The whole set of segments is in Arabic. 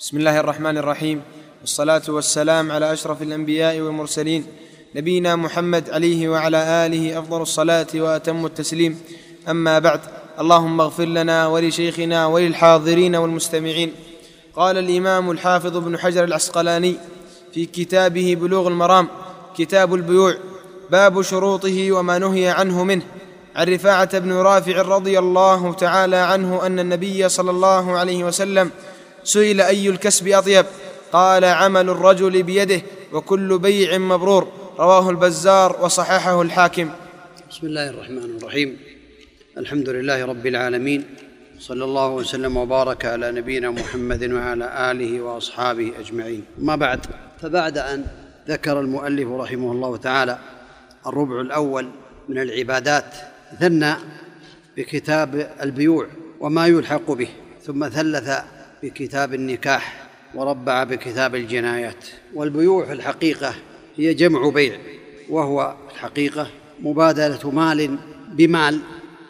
بسم الله الرحمن الرحيم. والصلاة والسلام على أشرف الأنبياء والمرسلين نبينا محمد عليه وعلى آله أفضل الصلاة وأتم التسليم. أما بعد اللهم اغفر لنا ولشيخنا وللحاضرين والمستمعين. قال الإمام الحافظ ابن حجر العسقلاني في كتابه بلوغ المرام كتاب البيوع باب شروطه وما نهي عنه منه. عن رفاعة بن رافع رضي الله تعالى عنه أن النبي صلى الله عليه وسلم سئل أي الكسب أطيب؟ قال عمل الرجل بيده وكل بيع مبرور. رواه البزار وصححه الحاكم. بسم الله الرحمن الرحيم. الحمد لله رب العالمين. صلى الله وسلم وبارك على نبينا محمد وعلى آله وأصحابه أجمعين. ما بعد فبعد أن ذكر المؤلف رحمه الله تعالى الربع الأول من العبادات ثنى بكتاب البيوع وما يلحق به ثم ثلث بكتاب النكاح وربع بكتاب الجنايات. والبيوع في الحقيقة هي جمع بيع وهو الحقيقة مبادلة مال بمال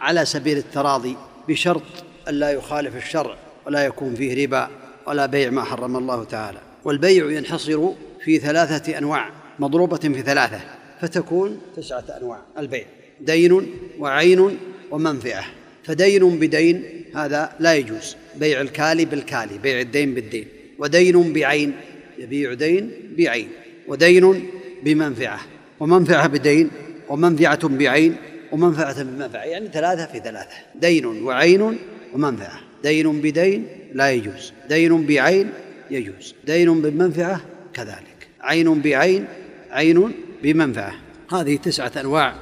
على سبيل التراضي بشرط ألا يخالف الشرع ولا يكون فيه ربا ولا بيع ما حرم الله تعالى. والبيع ينحصر في ثلاثة أنواع مضروبة في ثلاثة فتكون تسعة أنواع البيع دين وعين ومنفعة. فدين بدين هذا لا يجوز. بيع الكالي بالكالي بيع الدين بالدين. ودين بعين يبيع دين بعين. ودين بمنفعة. ومنفعة بدين ومنفعة بعين ومنفعة بمنفعة. يعني ثلاثة في ثلاثة. دين وعين ومنفعة. دين بدين لا يجوز. دين بعين يجوز. دين بمنفعة كذلك. عين بعين عين بمنفعة. هذه تسعة أنواع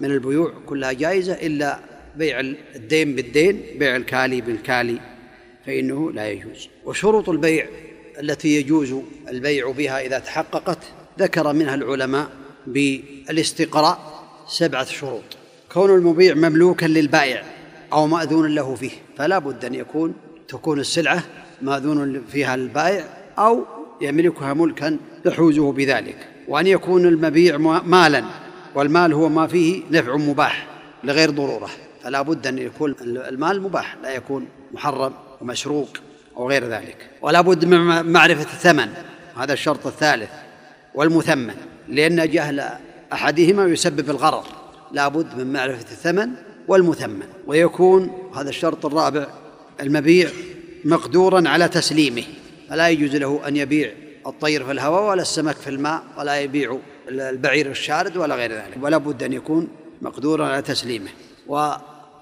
من البيوع كلها جائزة إلا بيع الدين بالدين بيع الكالي بالكالي فإنه لا يجوز. وشروط البيع التي يجوز البيع بها إذا تحققت ذكر منها العلماء بالاستقراء سبعة شروط. كون المبيع مملوكا للبائع أو مأذون له فيه فلا بد أن يكون تكون السلعة مأذون فيها البائع أو يملكها ملكا يحوزه بذلك. وأن يكون المبيع مالا والمال هو ما فيه نفع مباح لغير ضرورة. فلا بد أن يكون المال مباح لا يكون محرم ومشروق أو غير ذلك. ولا بد من معرفة الثمن هذا الشرط الثالث والمثمن لأن جهل أحدهما يسبب الغرر. لا بد من معرفة الثمن والمثمن. ويكون هذا الشرط الرابع المبيع مقدورا على تسليمه. فلا يجوز له أن يبيع الطير في الهواء ولا السمك في الماء ولا يبيع البعير الشارد ولا غير ذلك. ولا بد أن يكون مقدورا على تسليمه.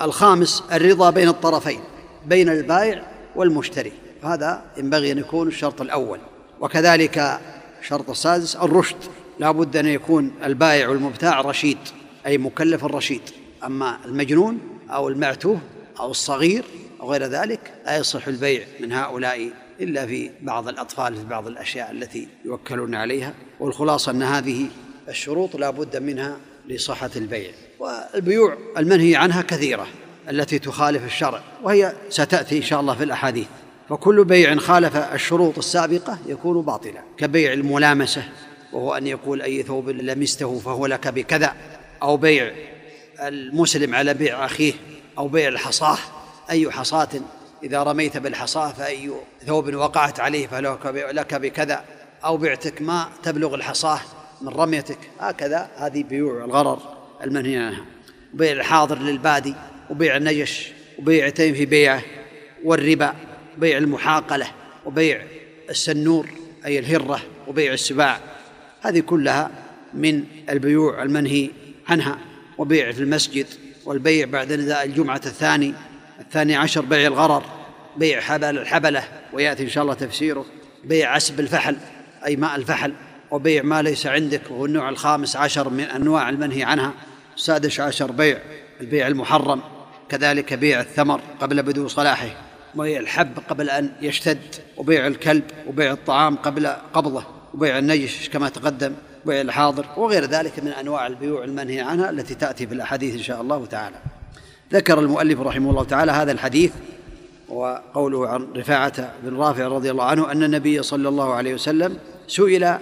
والخامس الرضا بين الطرفين بين البائع والمشتري. هذا ينبغي أن يكون الشرط الأول. وكذلك الشرط السادس الرشد. لا بد أن يكون البائع والمبتاع رشيد أي مكلف رشيد. أما المجنون أو المعتوه أو الصغير أو غير ذلك لا يصح البيع من هؤلاء إلا في بعض الأطفال في بعض الأشياء التي يوكلون عليها. والخلاصة أن هذه الشروط لا بد منها لصحة البيع. والبيوع المنهي عنها كثيرة التي تخالف الشرع وهي ستأتي إن شاء الله في الأحاديث. فكل بيع خالف الشروط السابقة يكون باطلا كبيع الملامسة وهو أن يقول أي ثوب لمسته فهو لك بكذا أو بيع المسلم على بيع أخيه أو بيع الحصاة أي حصاة إذا رميت بالحصاة فأي ثوب وقعت عليه فلك بكذا أو بعتك ما تبلغ الحصاة من رميتك هكذا هذه بيوع الغرر. المنهي عنها. بيع الحاضر للبادي وبيع النجش وبيعتين في بيعه والربا بيع المحاقلة وبيع السنور أي الهرة وبيع السباع. هذه كلها من البيوع المنهي عنها. وبيع في المسجد والبيع بعد نداء الجمعة الثاني الثاني عشر بيع الغرر. بيع حبل الحبلة ويأتي إن شاء الله تفسيره. بيع عسب الفحل أي ماء الفحل. وبيع ما ليس عندك وهو النوع الخامس عشر من أنواع المنهي عنها. السادس عشر بيع البيع المحرم كذلك بيع الثمر قبل بدو صلاحه وبيع الحب قبل أن يشتد وبيع الكلب وبيع الطعام قبل قبضه وبيع النجش كما تقدم بيع الحاضر وغير ذلك من أنواع البيوع المنهي عنها التي تأتي في الأحاديث إن شاء الله تعالى. ذكر المؤلف رحمه الله تعالى هذا الحديث وقوله عن رفاعة بن رافع رضي الله عنه أن النبي صلى الله عليه وسلم سئل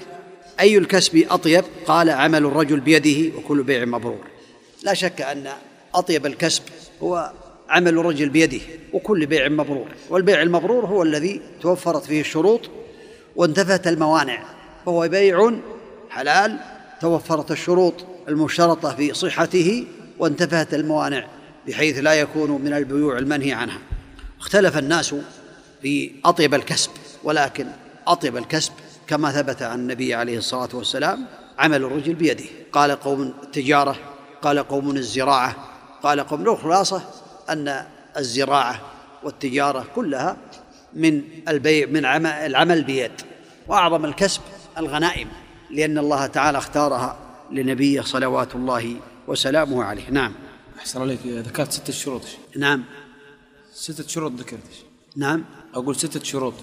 أي الكسب أطيب؟ قال عمل الرجل بيده وكل بيع مبرور. لا شك أن أطيب الكسب هو عمل الرجل بيده وكل بيع مبرور والبيع المبرور هو الذي توفرت فيه الشروط وانتفت الموانع فهو بيع حلال توفرت الشروط المشترطة في صحته وانتفت الموانع بحيث لا يكون من البيوع المنهي عنها. اختلف الناس في أطيب الكسب ولكن أطيب الكسب كما ثبت عن النبي عليه الصلاة والسلام عمل الرجل بيده. قال قوم التجارة قال قوم الزراعة قال قوم الخلاصه أن الزراعة والتجارة كلها من البيع من عمل العمل بيد وأعظم الكسب الغنائم لأن الله تعالى اختارها لنبيه صلوات الله وسلامه عليه. نعم. أحسن عليك ذكرت ستة شروط نعم. ستة شروط ذكرت نعم. أقول ستة شروط.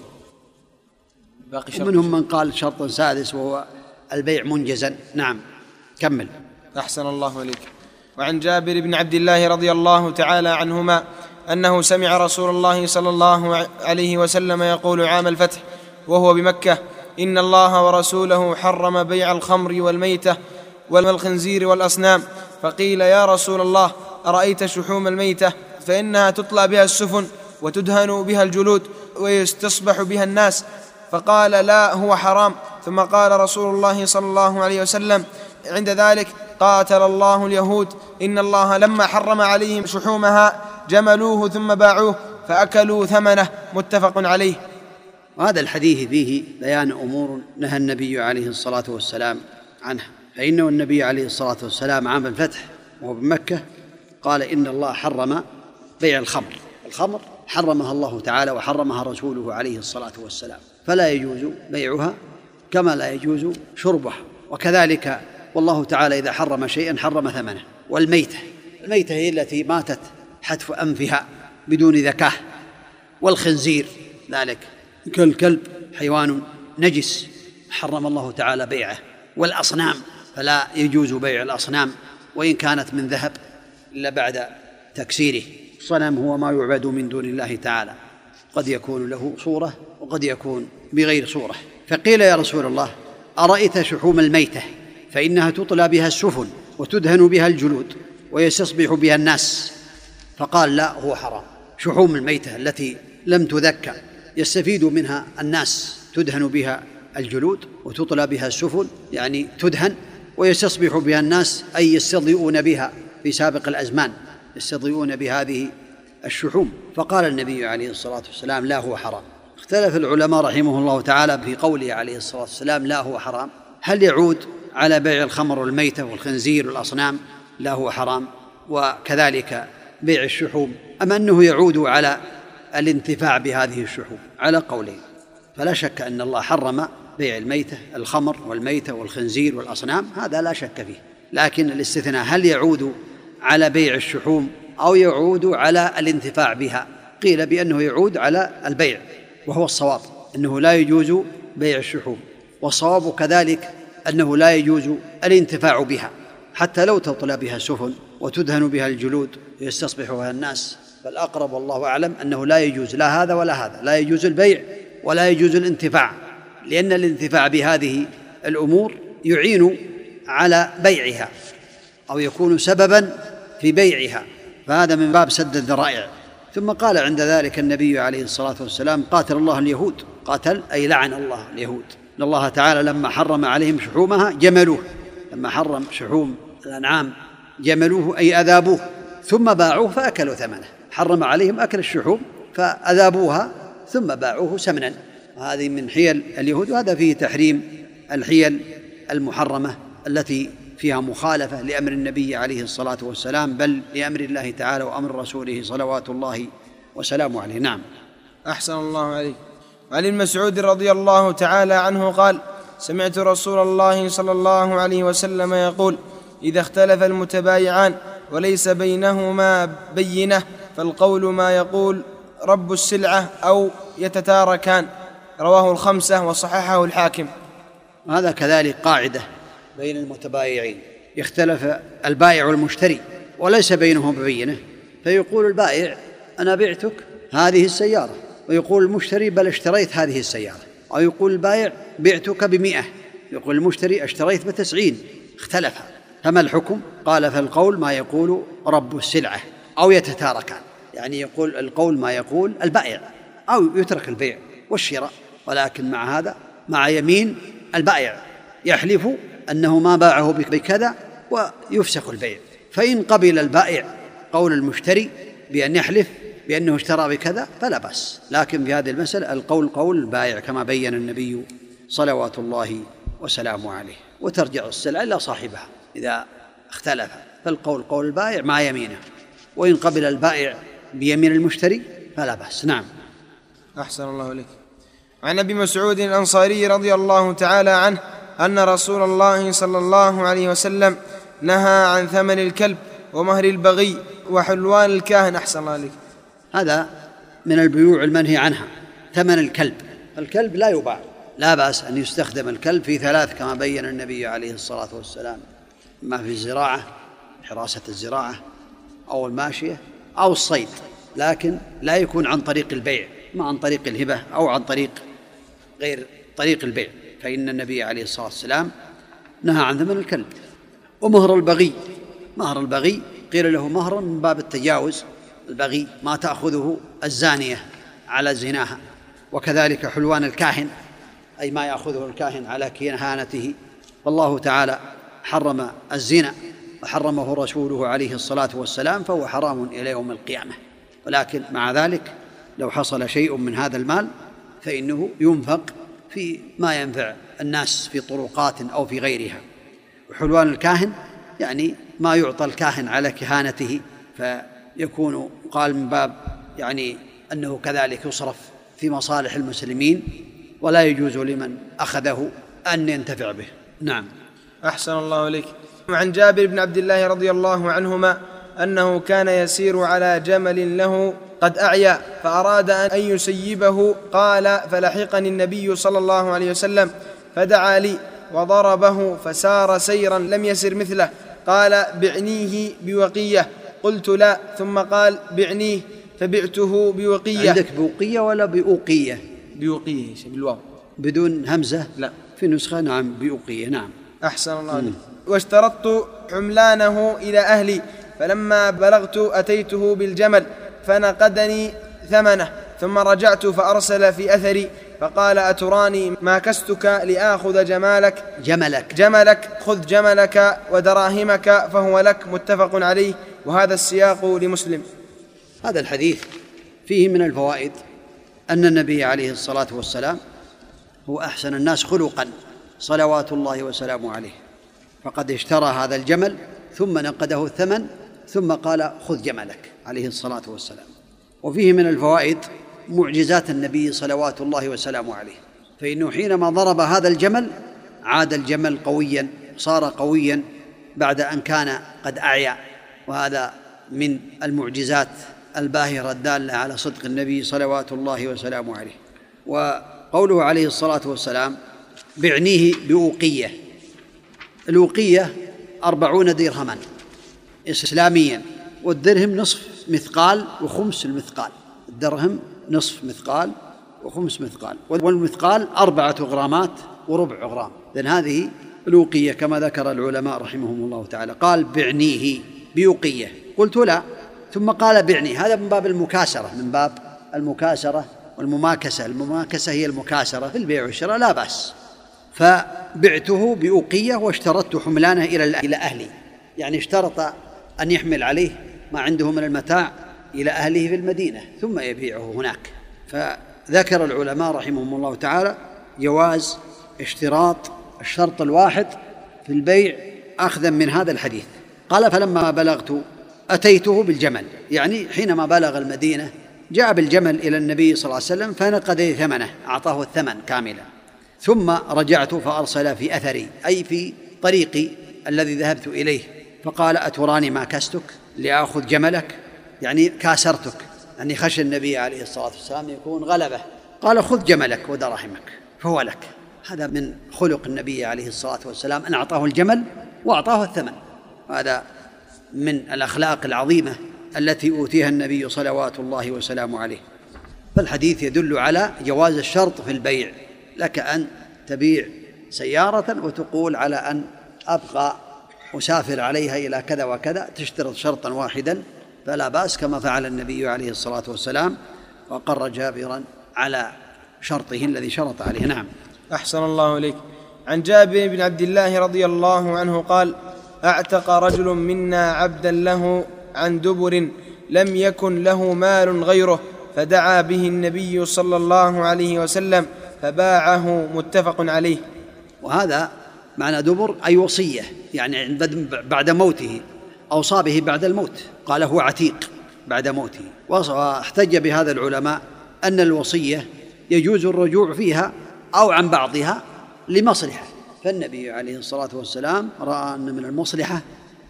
باقي شرط ومنهم من قال شرط سادس وهو البيع منجزا. نعم. كمل. أحسن الله إليك. وعن جابر بن عبد الله رضي الله تعالى عنهما أنه سمع رسول الله صلى الله عليه وسلم يقول عام الفتح وهو بمكة إن الله ورسوله حرم بيع الخمر والميتة والخنزير والأصنام فقيل يا رسول الله أرأيت شحوم الميتة؟ فإنها تطلى بها السفن وتدهن بها الجلود ويستصبح بها الناس. فقال لا هو حرام. ثم قال رسول الله صلى الله عليه وسلم عند ذلك قاتل الله اليهود. إن الله لما حرم عليهم شحومها جملوه ثم باعوه فأكلوا ثمنه. متفق عليه. وهذا الحديث فيه بيان أمور نهى النبي عليه الصلاة والسلام عنها. فإنه النبي عليه الصلاة والسلام عام الفتح وهو بمكة قال إن الله حرم بيع الخمر. الخمر حرمها الله تعالى وحرمها رسوله عليه الصلاة والسلام. فلا يجوز بيعها كما لا يجوز شربها. وكذلك والله تعالى إذا حرم شيئا حرم ثمنه. والميتة الميتة هي التي ماتت حتف أنفها بدون ذكاه والخنزير ذلك. كالكلب. حيوان نجس حرم الله تعالى بيعه. والأصنام فلا يجوز بيع الأصنام وإن كانت من ذهب إلا بعد تكسيره. الصنم هو ما يعبد من دون الله تعالى. قد يكون له صورة وقد يكون بغير صورة. فقيل يا رسول الله أرأيت شحوم الميتة؟ فإنها تطلى بها السفن وتدهن بها الجلود ويستصبح بها الناس. فقال لا هو حرام. شحوم الميتة التي لم تذكى يستفيد منها الناس. تدهن بها الجلود وتطلى بها السفن يعني تدهن ويستصبح بها الناس أي يستضيئون بها في سابق الأزمان يستضيئون بهذه الشحوم. فقال النبي عليه الصلاة والسلام لا هو حرام. اختلف العلماء رحمه الله تعالى في قوله عليه الصلاة والسلام لا هو حرام. هل يعود على بيع الخمر والميتة والخنزير والأصنام لا هو حرام. وكذلك بيع الشحوم. ام أنه يعود على الانتفاع بهذه الشحوم على قولين فلا شك أن الله حرم بيع الميتة الخمر والميتة والخنزير والأصنام هذا لا شك فيه. لكن الاستثناء هل يعود على بيع الشحوم أو يعود على الانتفاع بها؟ قيل بأنه يعود على البيع وهو الصواب أنه لا يجوز بيع الشحوم. والصواب كذلك أنه لا يجوز الانتفاع بها حتى لو تطلى بها السفن وتدهن بها الجلود ويستصبح بها الناس فالاقرب والله أعلم أنه لا يجوز لا هذا ولا هذا لا يجوز البيع ولا يجوز الانتفاع لأن الانتفاع بهذه الأمور يعين على بيعها أو يكون سببا في بيعها. فهذا من باب سد الذرائع. ثم قال عند ذلك النبي عليه الصلاة والسلام قاتل الله اليهود. قاتل أي لعن الله اليهود. إن الله تعالى لما حرم عليهم شحومها جملوه. لما حرم شحوم الأنعام جملوه أي أذابوه. ثم باعوه فأكلوا ثمنه. حرم عليهم أكل الشحوم فأذابوها ثم باعوه سمنا. هذه من حيل اليهود وهذا فيه تحريم الحيل المحرمة التي فيها مخالفة لأمر النبي عليه الصلاة والسلام بل لأمر الله تعالى وأمر رسوله صلوات الله وسلامه عليه. نعم. أحسن الله عليك. وعن المسعود رضي الله تعالى عنه قال سمعت رسول الله صلى الله عليه وسلم يقول إذا اختلف المتبايعان وليس بينهما بينة فالقول ما يقول رب السلعة أو يتتاركان. رواه الخمسة وصححه الحاكم. هذا كذلك قاعدة بين المتبايعين. يختلف البائع والمشتري وليس بينهم بينة فيقول البائع أنا بعتك هذه السيارة. ويقول المشتري بل اشتريت هذه السيارة. أو يقول البائع بعتك بمئة. يقول المشتري اشتريت بتسعين. اختلف. فما الحكم؟ قال فالقول ما يقول رب السلعة. أو يتتاركان. يعني يقول القول ما يقول البائع. أو يترك البيع والشراء. ولكن مع هذا مع يمين البائع. يحلف أنه ما باعه بكذا ويفسخ البيع. فإن قبل البائع قول المشتري بأن يحلف بأنه اشترى بكذا فلا بأس. لكن في هذه المسألة القول قول البائع كما بين النبي صلوات الله وسلامه عليه. وترجع السلعة إلى صاحبها إذا اختلف فالقول قول البائع مع يمينه. وإن قبل البائع بيمين المشتري فلا بأس. نعم. أحسن الله إليك. عن أبي مسعود الأنصاري رضي الله تعالى عنه أن رسول الله صلى الله عليه وسلم نهى عن ثمن الكلب ومهر البغي وحلوان الكاهن. أحسن الله عليك هذا من البيوع المنهي عنها ثمن الكلب. الكلب لا يباع. لا بأس أن يستخدم الكلب في ثلاث كما بين النبي عليه الصلاة والسلام ما في الزراعة حراسة الزراعة أو الماشية أو الصيد لكن لا يكون عن طريق البيع ما عن طريق الهبة أو عن طريق غير طريق البيع. فإن النبي عليه الصلاة والسلام نهى عن ثمن الكلب. ومهر البغي مهر البغي قيل له مهر من باب التجاوز. البغي ما تأخذه الزانية على زناها. وكذلك حلوان الكاهن أي ما يأخذه الكاهن على كهانته والله تعالى حرم الزنا وحرمه رسوله عليه الصلاة والسلام فهو حرام إلى يوم القيامة. ولكن مع ذلك لو حصل شيء من هذا المال فإنه ينفق في ما ينفع الناس في طرقات أو في غيرها. وحلوان الكاهن يعني ما يعطى الكاهن على كهانته فيكون قال من باب يعني أنه كذلك يصرف في مصالح المسلمين ولا يجوز لمن أخذه أن ينتفع به. نعم. أحسن الله إليك. وعن جابر بن عبد الله رضي الله عنهما أنه كان يسير على جمل له قد أعيا فأراد أن يسيبه قال فلحقني النبي صلى الله عليه وسلم فدعا لي وضربه فسار سيرا لم يسر مثله قال بعنيه بوقية. قلت لا ثم قال بعنيه فبعته بوقية. عندك بوقية ولا بأوقية؟ بوقية بالواو. بدون همزة؟ لا. في نسخة؟ نعم بأوقية نعم. أحسن الله عليك. واشترطت حملانه إلى أهلي فلما بلغت أتيته بالجمل فنقدني ثمنه ثم رجعت فأرسل في أثري فقال أتراني ما كستك لآخذ جمالك؟ جملك. جملك خذ جملك ودراهمك فهو لك متفق عليه. وهذا السياق لمسلم. هذا الحديث فيه من الفوائد أن النبي عليه الصلاة والسلام هو أحسن الناس خلقا صلوات الله وسلامه عليه. فقد اشترى هذا الجمل ثم نقده الثمن ثم قال خذ جملك عليه الصلاة والسلام. وفيه من الفوائد معجزات النبي صلوات الله وسلامه عليه. فإنه حينما ضرب هذا الجمل عاد الجمل قويا صار قويا بعد أن كان قد أعيا. وهذا من المعجزات الباهرة الدالة على صدق النبي صلوات الله وسلامه عليه. وقوله عليه الصلاة والسلام بعنيه بأوقية. الأوقية أربعون درهما إسلاميا. والدرهم نصف مثقال وخمس المثقال. الدرهم نصف مثقال وخمس مثقال. والمثقال أربعة غرامات وربع غرام. لأن هذه الوقية كما ذكر العلماء رحمهم الله تعالى. قال بعنيه بوقية قلت لا. ثم قال بعني. هذا من باب المكاسرة. من باب المكاسرة والمماكسة. المماكسة هي المكاسرة في البيع والشراء لا بأس. فبعته بأوقية واشترطت حملانه إلى إلى أهلي. يعني اشترط أن يحمل عليه ما عنده من المتاع إلى أهله في المدينة ثم يبيعه هناك. فذكر العلماء رحمهم الله تعالى جواز اشتراط الشرط الواحد في البيع أخذا من هذا الحديث. قال فلما بلغت أتيته بالجمل. يعني حينما بلغ المدينة جاء بالجمل إلى النبي صلى الله عليه وسلم فنقد ثمنه أعطاه الثمن كاملا. ثم رجعت فأرسل في أثري أي في طريقي الذي ذهبت إليه. فقال أتراني ما كستك لآخذ جملك؟ يعني كاسرتك. يعني خشى النبي عليه الصلاة والسلام يكون غلبة. قال خذ جملك ودراهمك فهو لك. هذا من خلق النبي عليه الصلاة والسلام. أن أعطاه الجمل وأعطاه الثمن. هذا من الأخلاق العظيمة التي أوتيها النبي صلوات الله وسلامه عليه. فالحديث يدل على جواز الشرط في البيع. لك أن تبيع سيارة وتقول على أن أبقى أسافر عليها إلى كذا وكذا تشترط شرطا واحدا. فلا بأس كما فعل النبي عليه الصلاة والسلام وقر جابرا على شرطه الذي شرط عليه. نعم. أحسن الله إليك. عن جابر بن عبد الله رضي الله عنه قال أعتق رجل منا عبدا له عن دبر لم يكن له مال غيره فدعا به النبي صلى الله عليه وسلم فباعه متفق عليه. وهذا معنى دبر أي وصية يعني بعد موته أوصى به بعد الموت. قال هو عتيق بعد موته. واحتج بهذا العلماء أن الوصية يجوز الرجوع فيها أو عن بعضها لمصلحة. فالنبي عليه الصلاة والسلام رأى أن من المصلحة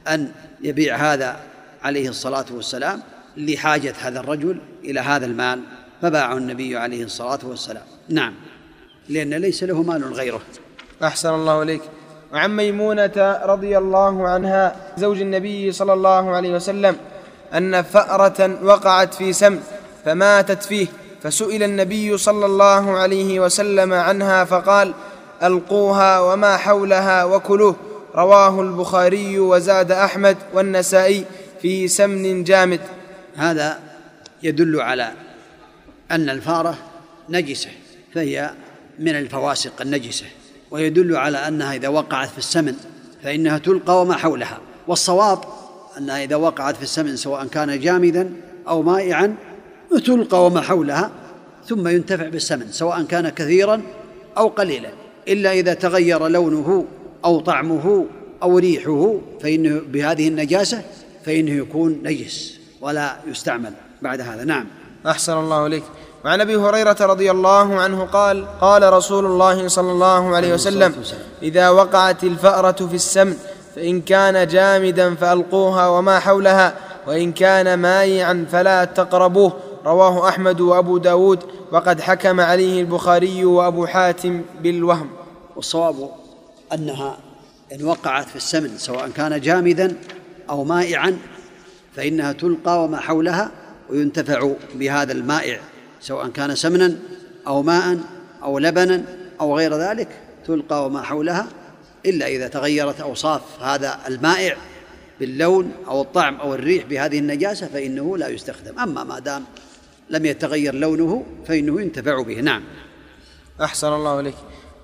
أن يبيع هذا عليه الصلاة والسلام لحاجة هذا الرجل إلى هذا المال فباعه النبي عليه الصلاة والسلام. نعم. لأن ليس له مال غيره. أحسن الله إليك. وعن ميمونة رضي الله عنها زوج النبي صلى الله عليه وسلم أن فأرة وقعت في سم فماتت فيه فسئل النبي صلى الله عليه وسلم عنها فقال ألقوها وما حولها وكلوه. رواه البخاري وزاد أحمد والنسائي في سمن جامد. هذا يدل على أن الفارة نجسة فهي من الفواسق النجسة ويدل على أنها إذا وقعت في السمن فإنها تلقى وما حولها. والصواب أنها إذا وقعت في السمن سواء كان جامدا أو مائعا تلقى وما حولها ثم ينتفع بالسمن سواء كان كثيرا أو قليلا. إلا إذا تغير لونه أو طعمه أو ريحه فإنه بهذه النجاسة فإنه يكون نجس ولا يستعمل بعد هذا. نعم. أحسن الله إليك. وعن أبي هريرة رضي الله عنه قال قال رسول الله صلى الله عليه وسلم إذا وقعت الفأرة في السمن فإن كان جامدا فألقوها وما حولها وإن كان مايعا فلا تقربوه رواه أحمد وأبو داود وقد حكم عليه البخاري وأبو حاتم بالوهم. والصواب أنها إن وقعت في السمن سواء كان جامدا أو مائعا فإنها تلقى وما حولها وينتفع بهذا المائع سواء كان سمنا أو ماء أو لبنا أو غير ذلك تلقى وما حولها إلا إذا تغيرت أوصاف هذا المائع باللون أو الطعم أو الريح بهذه النجاسة فإنه لا يستخدم. أما ما دام لم يتغير لونه فإنه ينتفع به. نعم. أحسن الله إليك.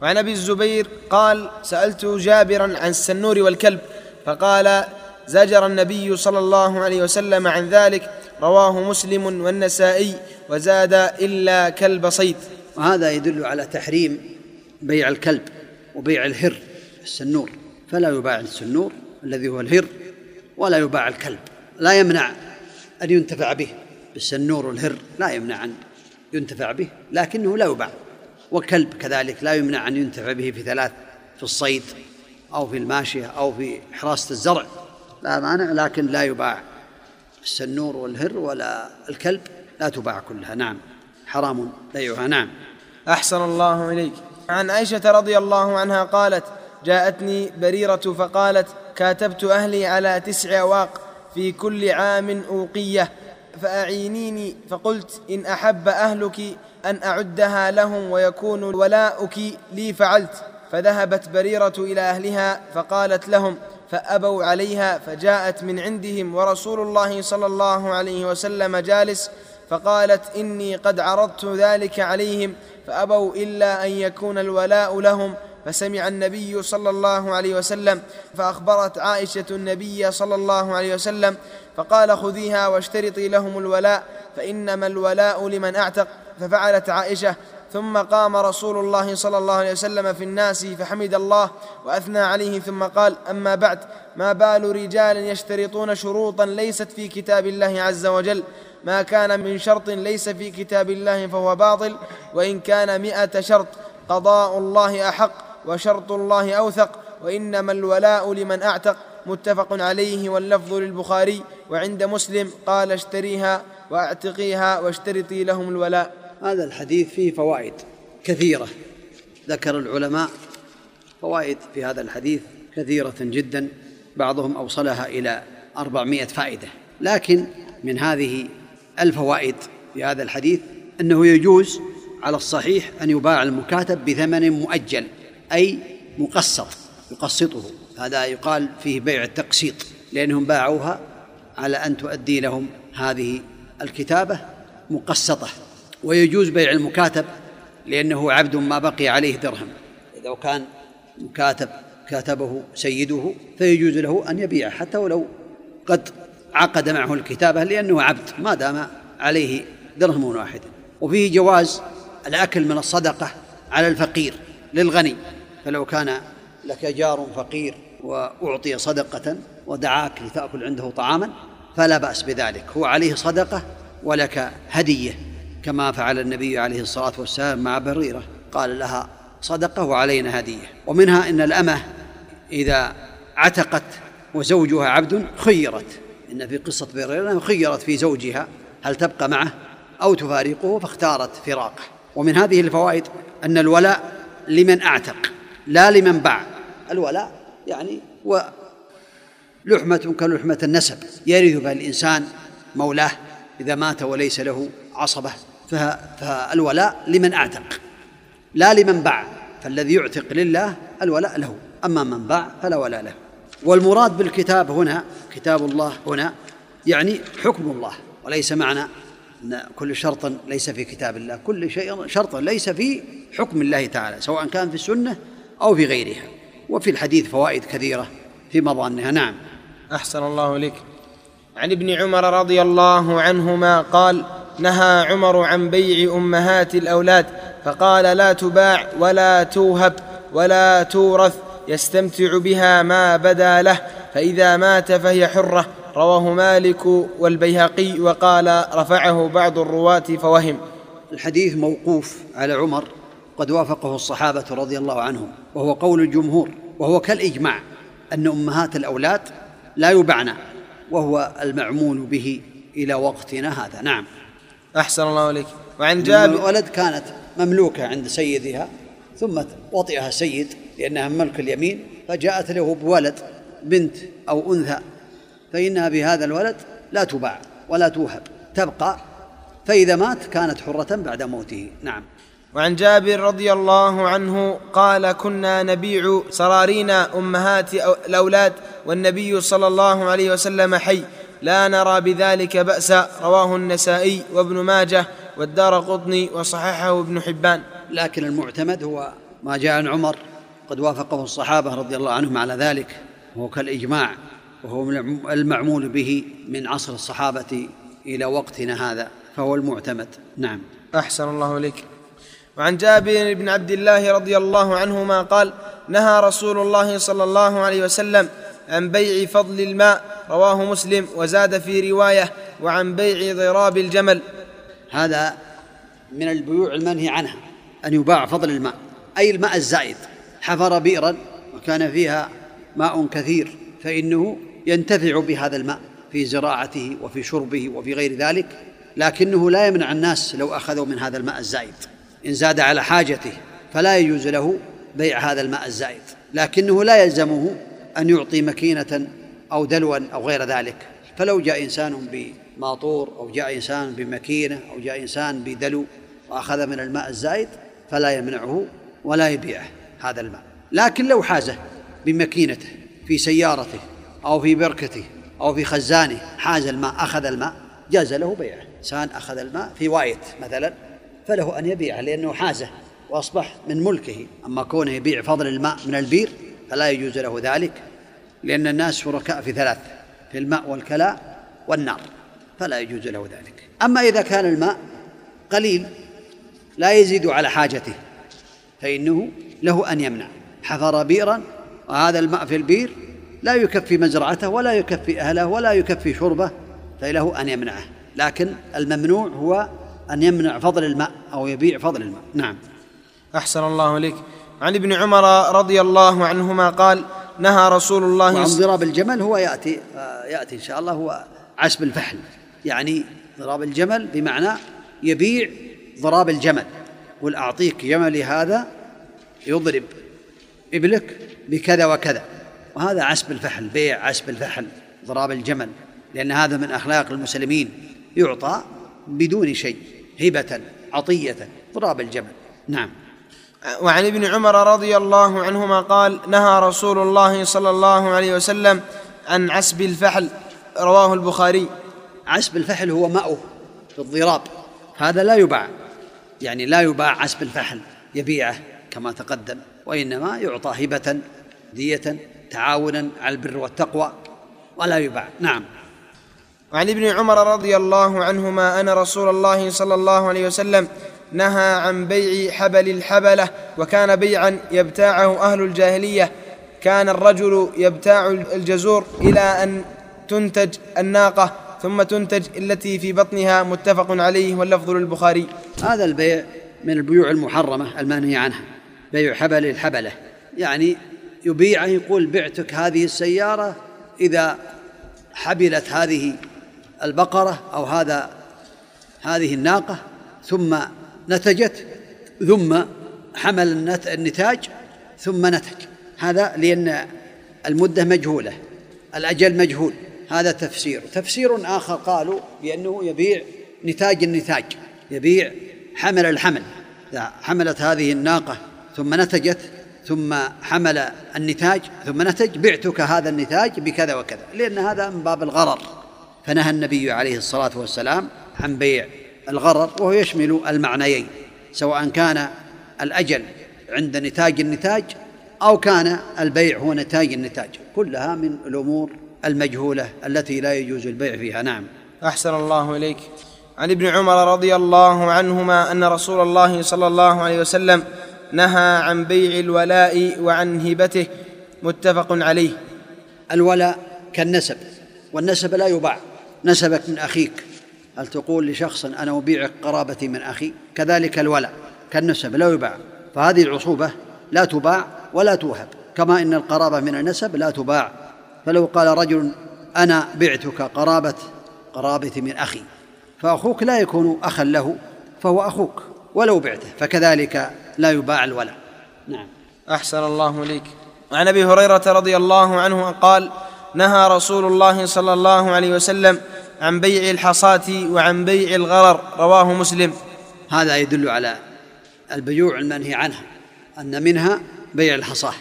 وعن أبي الزبير قال سألت جابرا عن السنور والكلب فقال زجر النبي صلى الله عليه وسلم عن ذلك رواه مسلم والنسائي وزاد إلا كلب صيد. وهذا يدل على تحريم بيع الكلب وبيع الهر السنور. فلا يباع السنور الذي هو الهر ولا يباع الكلب. لا يمنع أن ينتفع به. بالسنور والهر لا يمنع أن ينتفع به لكنه لا يباع. وكلب كذلك لا يمنع أن ينتفع به في ثلاث في الصيد أو في الماشية أو في حراسة الزرع. لا مانع لكن لا يباع السنور والهر ولا الكلب لا تباع كلها. نعم حرام بيعها. نعم. أحسن الله إليك. عن عائشة رضي الله عنها قالت جاءتني بريرة فقالت كاتبت أهلي على تسع أواق في كل عام أوقية. فأعينيني فقلت إن أحب أهلك أن أعدها لهم ويكون ولاؤك لي فعلت. فذهبت بريرة إلى أهلها فقالت لهم فأبوا عليها فجاءت من عندهم ورسول الله صلى الله عليه وسلم جالس فقالت إني قد عرضت ذلك عليهم فأبوا إلا أن يكون الولاء لهم فسمع النبي صلى الله عليه وسلم فأخبرت عائشة النبي صلى الله عليه وسلم فقال خذيها واشترطي لهم الولاء فإنما الولاء لمن أعتق ففعلت عائشة ثم قام رسول الله صلى الله عليه وسلم في الناس فحمد الله وأثنى عليه ثم قال أما بعد ما بال رجال يشترطون شروطا ليست في كتاب الله عز وجل ما كان من شرط ليس في كتاب الله فهو باطل وإن كان مائه شرط قضاء الله أحق. وشرط الله أوثق وإنما الولاء لمن أعتق. متفق عليه واللفظ للبخاري وعند مسلم قال اشتريها واعتقيها واشترطي لهم الولاء. هذا الحديث فيه فوائد كثيرة. ذكر العلماء فوائد في هذا الحديث كثيرة جدا. بعضهم أوصلها إلى أربعمائة فائدة. لكن من هذه الفوائد في هذا الحديث أنه يجوز على الصحيح أن يباع المكاتب بثمن مؤجل. أي مقسط يقسطه. هذا يقال فيه بيع التقسيط لأنهم باعوها على أن تؤدي لهم هذه الكتابة مقسطة. ويجوز بيع المكاتب لأنه عبد ما بقي عليه درهم. إذا كان مكاتب كاتبه سيده فيجوز له أن يبيعه حتى ولو قد عقد معه الكتابة لأنه عبد ما دام عليه درهم واحد. وفيه جواز الأكل من الصدقة على الفقير للغني. فلو كان لك جار فقير وأعطي صدقة ودعاك لتأكل عنده طعاما فلا بأس بذلك. هو عليه صدقة ولك هدية كما فعل النبي عليه الصلاة والسلام مع بريرة. قال لها صدقة وعلينا هدية. ومنها إن الأمة إذا عتقت وزوجها عبد خيرت. إن في قصة بريرة خيرت في زوجها. هل تبقى معه أو تفارقه؟ فاختارت فراقه. ومن هذه الفوائد أن الولاء لمن أعتق. لا لمن باع. الولاء يعني ولحمة كلحمة النسب. يرث بها الإنسان مولاه إذا مات وليس له عصبة. فالولاء لمن أعتق. لا لمن باع. فالذي يعتق لله الولاء له. أما من باع فلا ولاء له. والمراد بالكتاب هنا كتاب الله هنا يعني حكم الله. وليس معنى أن كل شرط ليس في كتاب الله. كل شيء شرط ليس في حكم الله تعالى سواء كان في السنة أو في غيرها وفي الحديث فوائد كثيرة في مظانها. نعم. أحسن الله إليك. عن ابن عمر رضي الله عنهما قال نهى عمر عن بيع أمهات الأولاد فقال لا تباع ولا توهب ولا تورث يستمتع بها ما بدا له فإذا مات فهي حرة. رواه مالك والبيهقي وقال رفعه بعض الرواة فوهم. الحديث موقوف على عمر قد وافقه الصحابة رضي الله عنهم وهو قول الجمهور وهو كالإجماع أن أمهات الأولاد لا يبعن وهو المعمول به إلى وقتنا هذا. نعم. أحسن الله إليك وعن جابر الولد كانت مملوكة عند سيدها ثم وطئها سيد لأنها ملك اليمين فجاءت له بولد بنت أو أنثى فإنها بهذا الولد لا تباع ولا توهب تبقى فإذا مات كانت حرة بعد موته. نعم. وعن جابر رضي الله عنه قال كنا نبيع صرارينا أمهات الأولاد والنبي صلى الله عليه وسلم حي. لا نرى بذلك باسا رواه النسائي وابن ماجه والدار قطني وصححه ابن حبان. لكن المعتمد هو ما جاء عن عمر قد وافقه الصحابة رضي الله عنهم على ذلك. وهو كالإجماع وهو المعمول به من عصر الصحابة إلى وقتنا هذا فهو المعتمد. نعم. أحسن الله إليك. وعن جابر بن عبد الله رضي الله عنهما قال نهى رسول الله صلى الله عليه وسلم عن بيع فضل الماء رواه مسلم وزاد في رواية وعن بيع ضراب الجمل. هذا من البيوع المنهي عنها أن يباع فضل الماء أي الماء الزائد. حفر بئرا وكان فيها ماء كثير فإنه ينتفع بهذا الماء في زراعته وفي شربه وفي غير ذلك لكنه لا يمنع الناس لو أخذوا من هذا الماء الزائد. إن زاد على حاجته فلا يجوز له بيع هذا الماء الزائد لكنه لا يلزمه أن يعطي مكينة أو دلوا أو غير ذلك. فلو جاء إنسان بماطور أو جاء إنسان بمكينة أو جاء إنسان بدلو وأخذ من الماء الزائد فلا يمنعه ولا يبيعه هذا الماء. لكن لو حازه بمكينته في سيارته أو في بركته أو في خزانه حاز الماء أخذ الماء جاز له بيعه. إنسان أخذ الماء في وايت مثلا فله أن يبيعه لأنه حازه وأصبح من ملكه. أما كونه يبيع فضل الماء من البير فلا يجوز له ذلك لأن الناس شركاء في ثلاث في الماء والكلاء والنار فلا يجوز له ذلك. أما إذا كان الماء قليل لا يزيد على حاجته فإنه له أن يمنع. حفر بيرا وهذا الماء في البير لا يكفي مزرعته ولا يكفي أهله ولا يكفي شربه فله أن يمنعه. لكن الممنوع هو أن يمنع فضل الماء أو يبيع فضل الماء. نعم. أحسن الله إليك. عن ابن عمر رضي الله عنهما قال نهى رسول الله وعن ضراب الجمل هو يأتي يأتي إن شاء الله هو عسب الفحل. يعني ضراب الجمل بمعنى يبيع ضراب الجمل قل أعطيك جملي هذا يضرب إبلك بكذا وكذا. وهذا عسب الفحل بيع عسب الفحل ضراب الجمل لأن هذا من أخلاق المسلمين يعطى بدون شيء. هبة عطية ضراب الجمل نعم. وعن ابن عمر رضي الله عنهما قال نهى رسول الله صلى الله عليه وسلم عن عسب الفحل. رواه البخاري. عسب الفحل هو ماؤه في الضراب. هذا لا يباع. يعني لا يباع عسب الفحل يبيعه كما تقدم. وإنما يعطى هبة دية تعاونا على البر والتقوى ولا يباع. نعم. وعن ابن عمر رضي الله عنهما أن رسول الله صلى الله عليه وسلم نهى عن بيع حبل الحبلة وكان بيعا يبتاعه أهل الجاهلية. كان الرجل يبتاع الجزور إلى أن تنتج الناقة ثم تنتج التي في بطنها متفق عليه واللفظ للبخاري. هذا البيع من البيوع المحرمة المنهي عنها بيع حبل الحبلة. يعني يبيع يقول بعتك هذه السيارة إذا حبلت هذه البقرة أو هذا هذه الناقة ثم نتجت ثم حمل النتاج ثم نتج. هذا لأن المدة مجهولة الأجل مجهول. هذا تفسير. تفسير آخر قالوا بأنه يبيع نتاج النتاج يبيع حمل الحمل. حملت هذه الناقة ثم نتجت ثم حمل النتاج ثم نتج بعتك هذا النتاج بكذا وكذا. لأن هذا من باب الغرر. فنهى النبي عليه الصلاة والسلام عن بيع الغرر وهو يشمل المعنيين سواء كان الأجل عند نتاج النتاج أو كان البيع هو نتاج النتاج. كلها من الأمور المجهولة التي لا يجوز البيع فيها. نعم. أحسن الله إليك. عن ابن عمر رضي الله عنهما أن رسول الله صلى الله عليه وسلم نهى عن بيع الولاء وعن هبته متفق عليه. الولاء كالنسب والنسب لا يباع. نسبك من أخيك. هل تقول لشخص أنا أبيعك قرابتي من أخي؟ كذلك الولاء كالنسب لا يباع. فهذه العصوبة لا تباع ولا توهب. كما إن القرابة من النسب لا تباع. فلو قال رجل أنا بعتك قرابة قرابتي من أخي فأخوك لا يكون أخا له فهو أخوك ولو بعته فكذلك لا يباع الولاء نعم. أحسن الله إليك. عن أبي هريرة رضي الله عنه قال نهى رسول الله صلى الله عليه وسلم عن بيع الحصاة وعن بيع الغرر رواه مسلم. هذا يدل على البيوع المنهي عنها أن منها بيع الحصاة.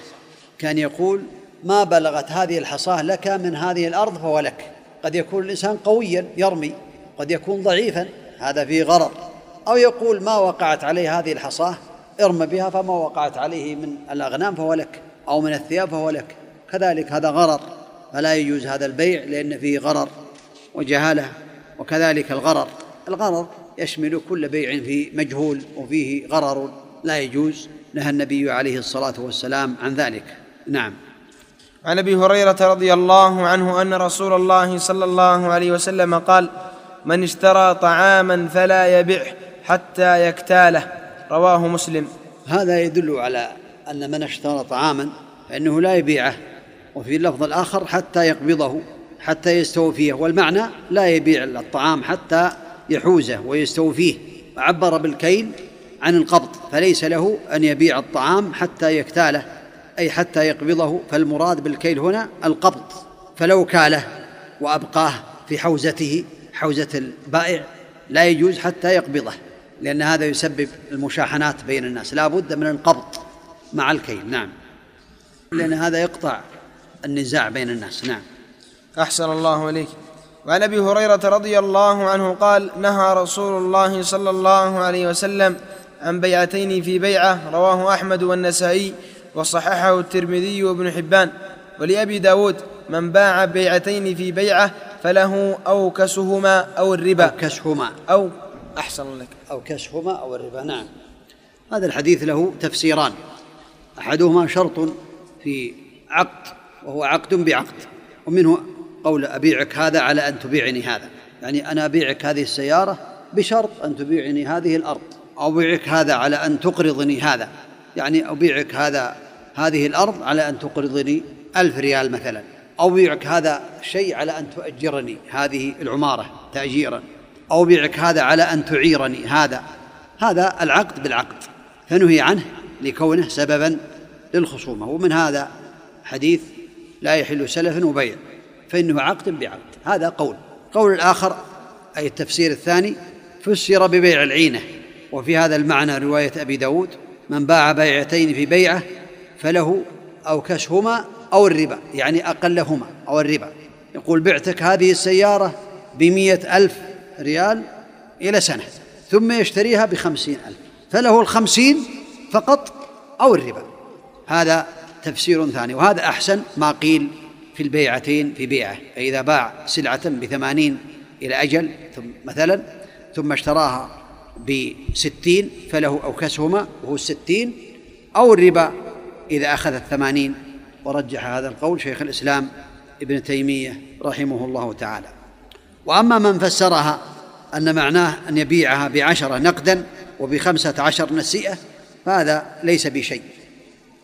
كان يقول ما بلغت هذه الحصاة لك من هذه الأرض فهو لك. قد يكون الإنسان قويا يرمي قد يكون ضعيفا هذا فيه غرر. أو يقول ما وقعت عليه هذه الحصاة ارم بها فما وقعت عليه من الأغنام فهو لك أو من الثياب فهو لك. كذلك هذا غرر فلا يجوز هذا البيع لأن فيه غرر. وجهالة وكذلك الغرر. الغرر. يشمل كل بيع فيه مجهول وفيه غرر. لا يجوز نهى النبي عليه الصلاة والسلام عن ذلك. نعم. عن أبي هريرة رضي الله عنه أن رسول الله صلى الله عليه وسلم قال من اشترى طعاما فلا يبعه حتى يكتاله رواه مسلم. هذا يدل على أن من اشترى طعاما فإنه لا يبيعه وفي اللفظ الآخر حتى يقبضه. حتى يستوفيه. والمعنى لا يبيع الطعام حتى يحوزه ويستوفيه. عبر بالكيل عن القبض فليس له أن يبيع الطعام حتى يكتاله أي حتى يقبضه. فالمراد بالكيل هنا القبض. فلو كاله وأبقاه في حوزته حوزة البائع لا يجوز حتى يقبضه لأن هذا يسبب المشاحنات بين الناس. لا بد من القبض مع الكيل. نعم. لأن هذا يقطع النزاع بين الناس. نعم. أحسن الله إليك. وعن أبي هريرة رضي الله عنه قال نهى رسول الله صلى الله عليه وسلم عن بيعتين في بيعة رواه أحمد والنسائي وصححه الترمذي وابن حبان. ولأبي داود من باع بيعتين في بيعة فله أو كسهما أو الربا. أو كسهما. أو أحسن لك أو كسهما أو الربا. نعم. هذا الحديث له تفسيران. أحدهما شرط في عقد وهو عقد بعقد ومنه قول أبيعك هذا على أن تبيعني هذا. يعني أنا أبيعك هذه السيارة بشرط أن تبيعني هذه الأرض. أبيعك هذا على أن تقرضني هذا. يعني أبيعك هذا هذه الأرض على أن تقرضني ألف ريال مثلا. أبيعك هذا الشيء على أن تؤجرني هذه العمارة تأجيرا. أو أبيعك هذا على أن تعيرني هذا. هذا العقد بالعقد. فنهي عنه لكونه سببا للخصومة. ومن هذا حديث لا يحل سلف وبيع. فإنه عقد بعقد. هذا قول. قول الآخر أي التفسير الثاني فسر ببيع العينة. وفي هذا المعنى رواية أبي داود من باع بيعتين في بيعة فله أو كسهما أو الربا. يعني أقلهما أو الربا. يقول بعتك هذه السيارة بمئة ألف ريال إلى سنة ثم يشتريها بخمسين ألف فله الخمسين فقط أو الربا. هذا تفسير ثاني. وهذا أحسن ما قيل في البيعتين في بيعة فإذا باع سلعة بثمانين إلى أجل ثم مثلا ثم اشتراها بستين فله أو كسهما وهو الستين أو الربا إذا أخذ الثمانين. ورجح هذا القول شيخ الإسلام ابن تيمية رحمه الله تعالى. وأما من فسرها أن معناه أن يبيعها بعشرة نقدا وبخمسة عشر نسيئة فهذا ليس بشيء.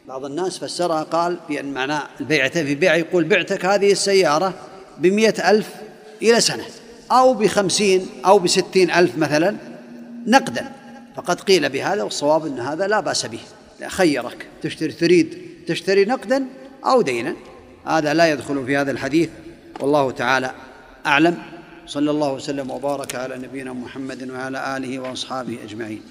بعض الناس فسرها قال بأن معناه البيعتين في بيع يقول بعتك هذه السيارة بمئة ألف إلى سنة أو بخمسين أو بستين ألف مثلا نقدا. فقد قيل بهذا والصواب أن هذا لا بأس به. لا خيرك. تشتري تريد تشتري نقدا أو دينا. هذا لا يدخل في هذا الحديث. والله تعالى أعلم. صلى الله وسلم وبارك على نبينا محمد وعلى آله وأصحابه أجمعين.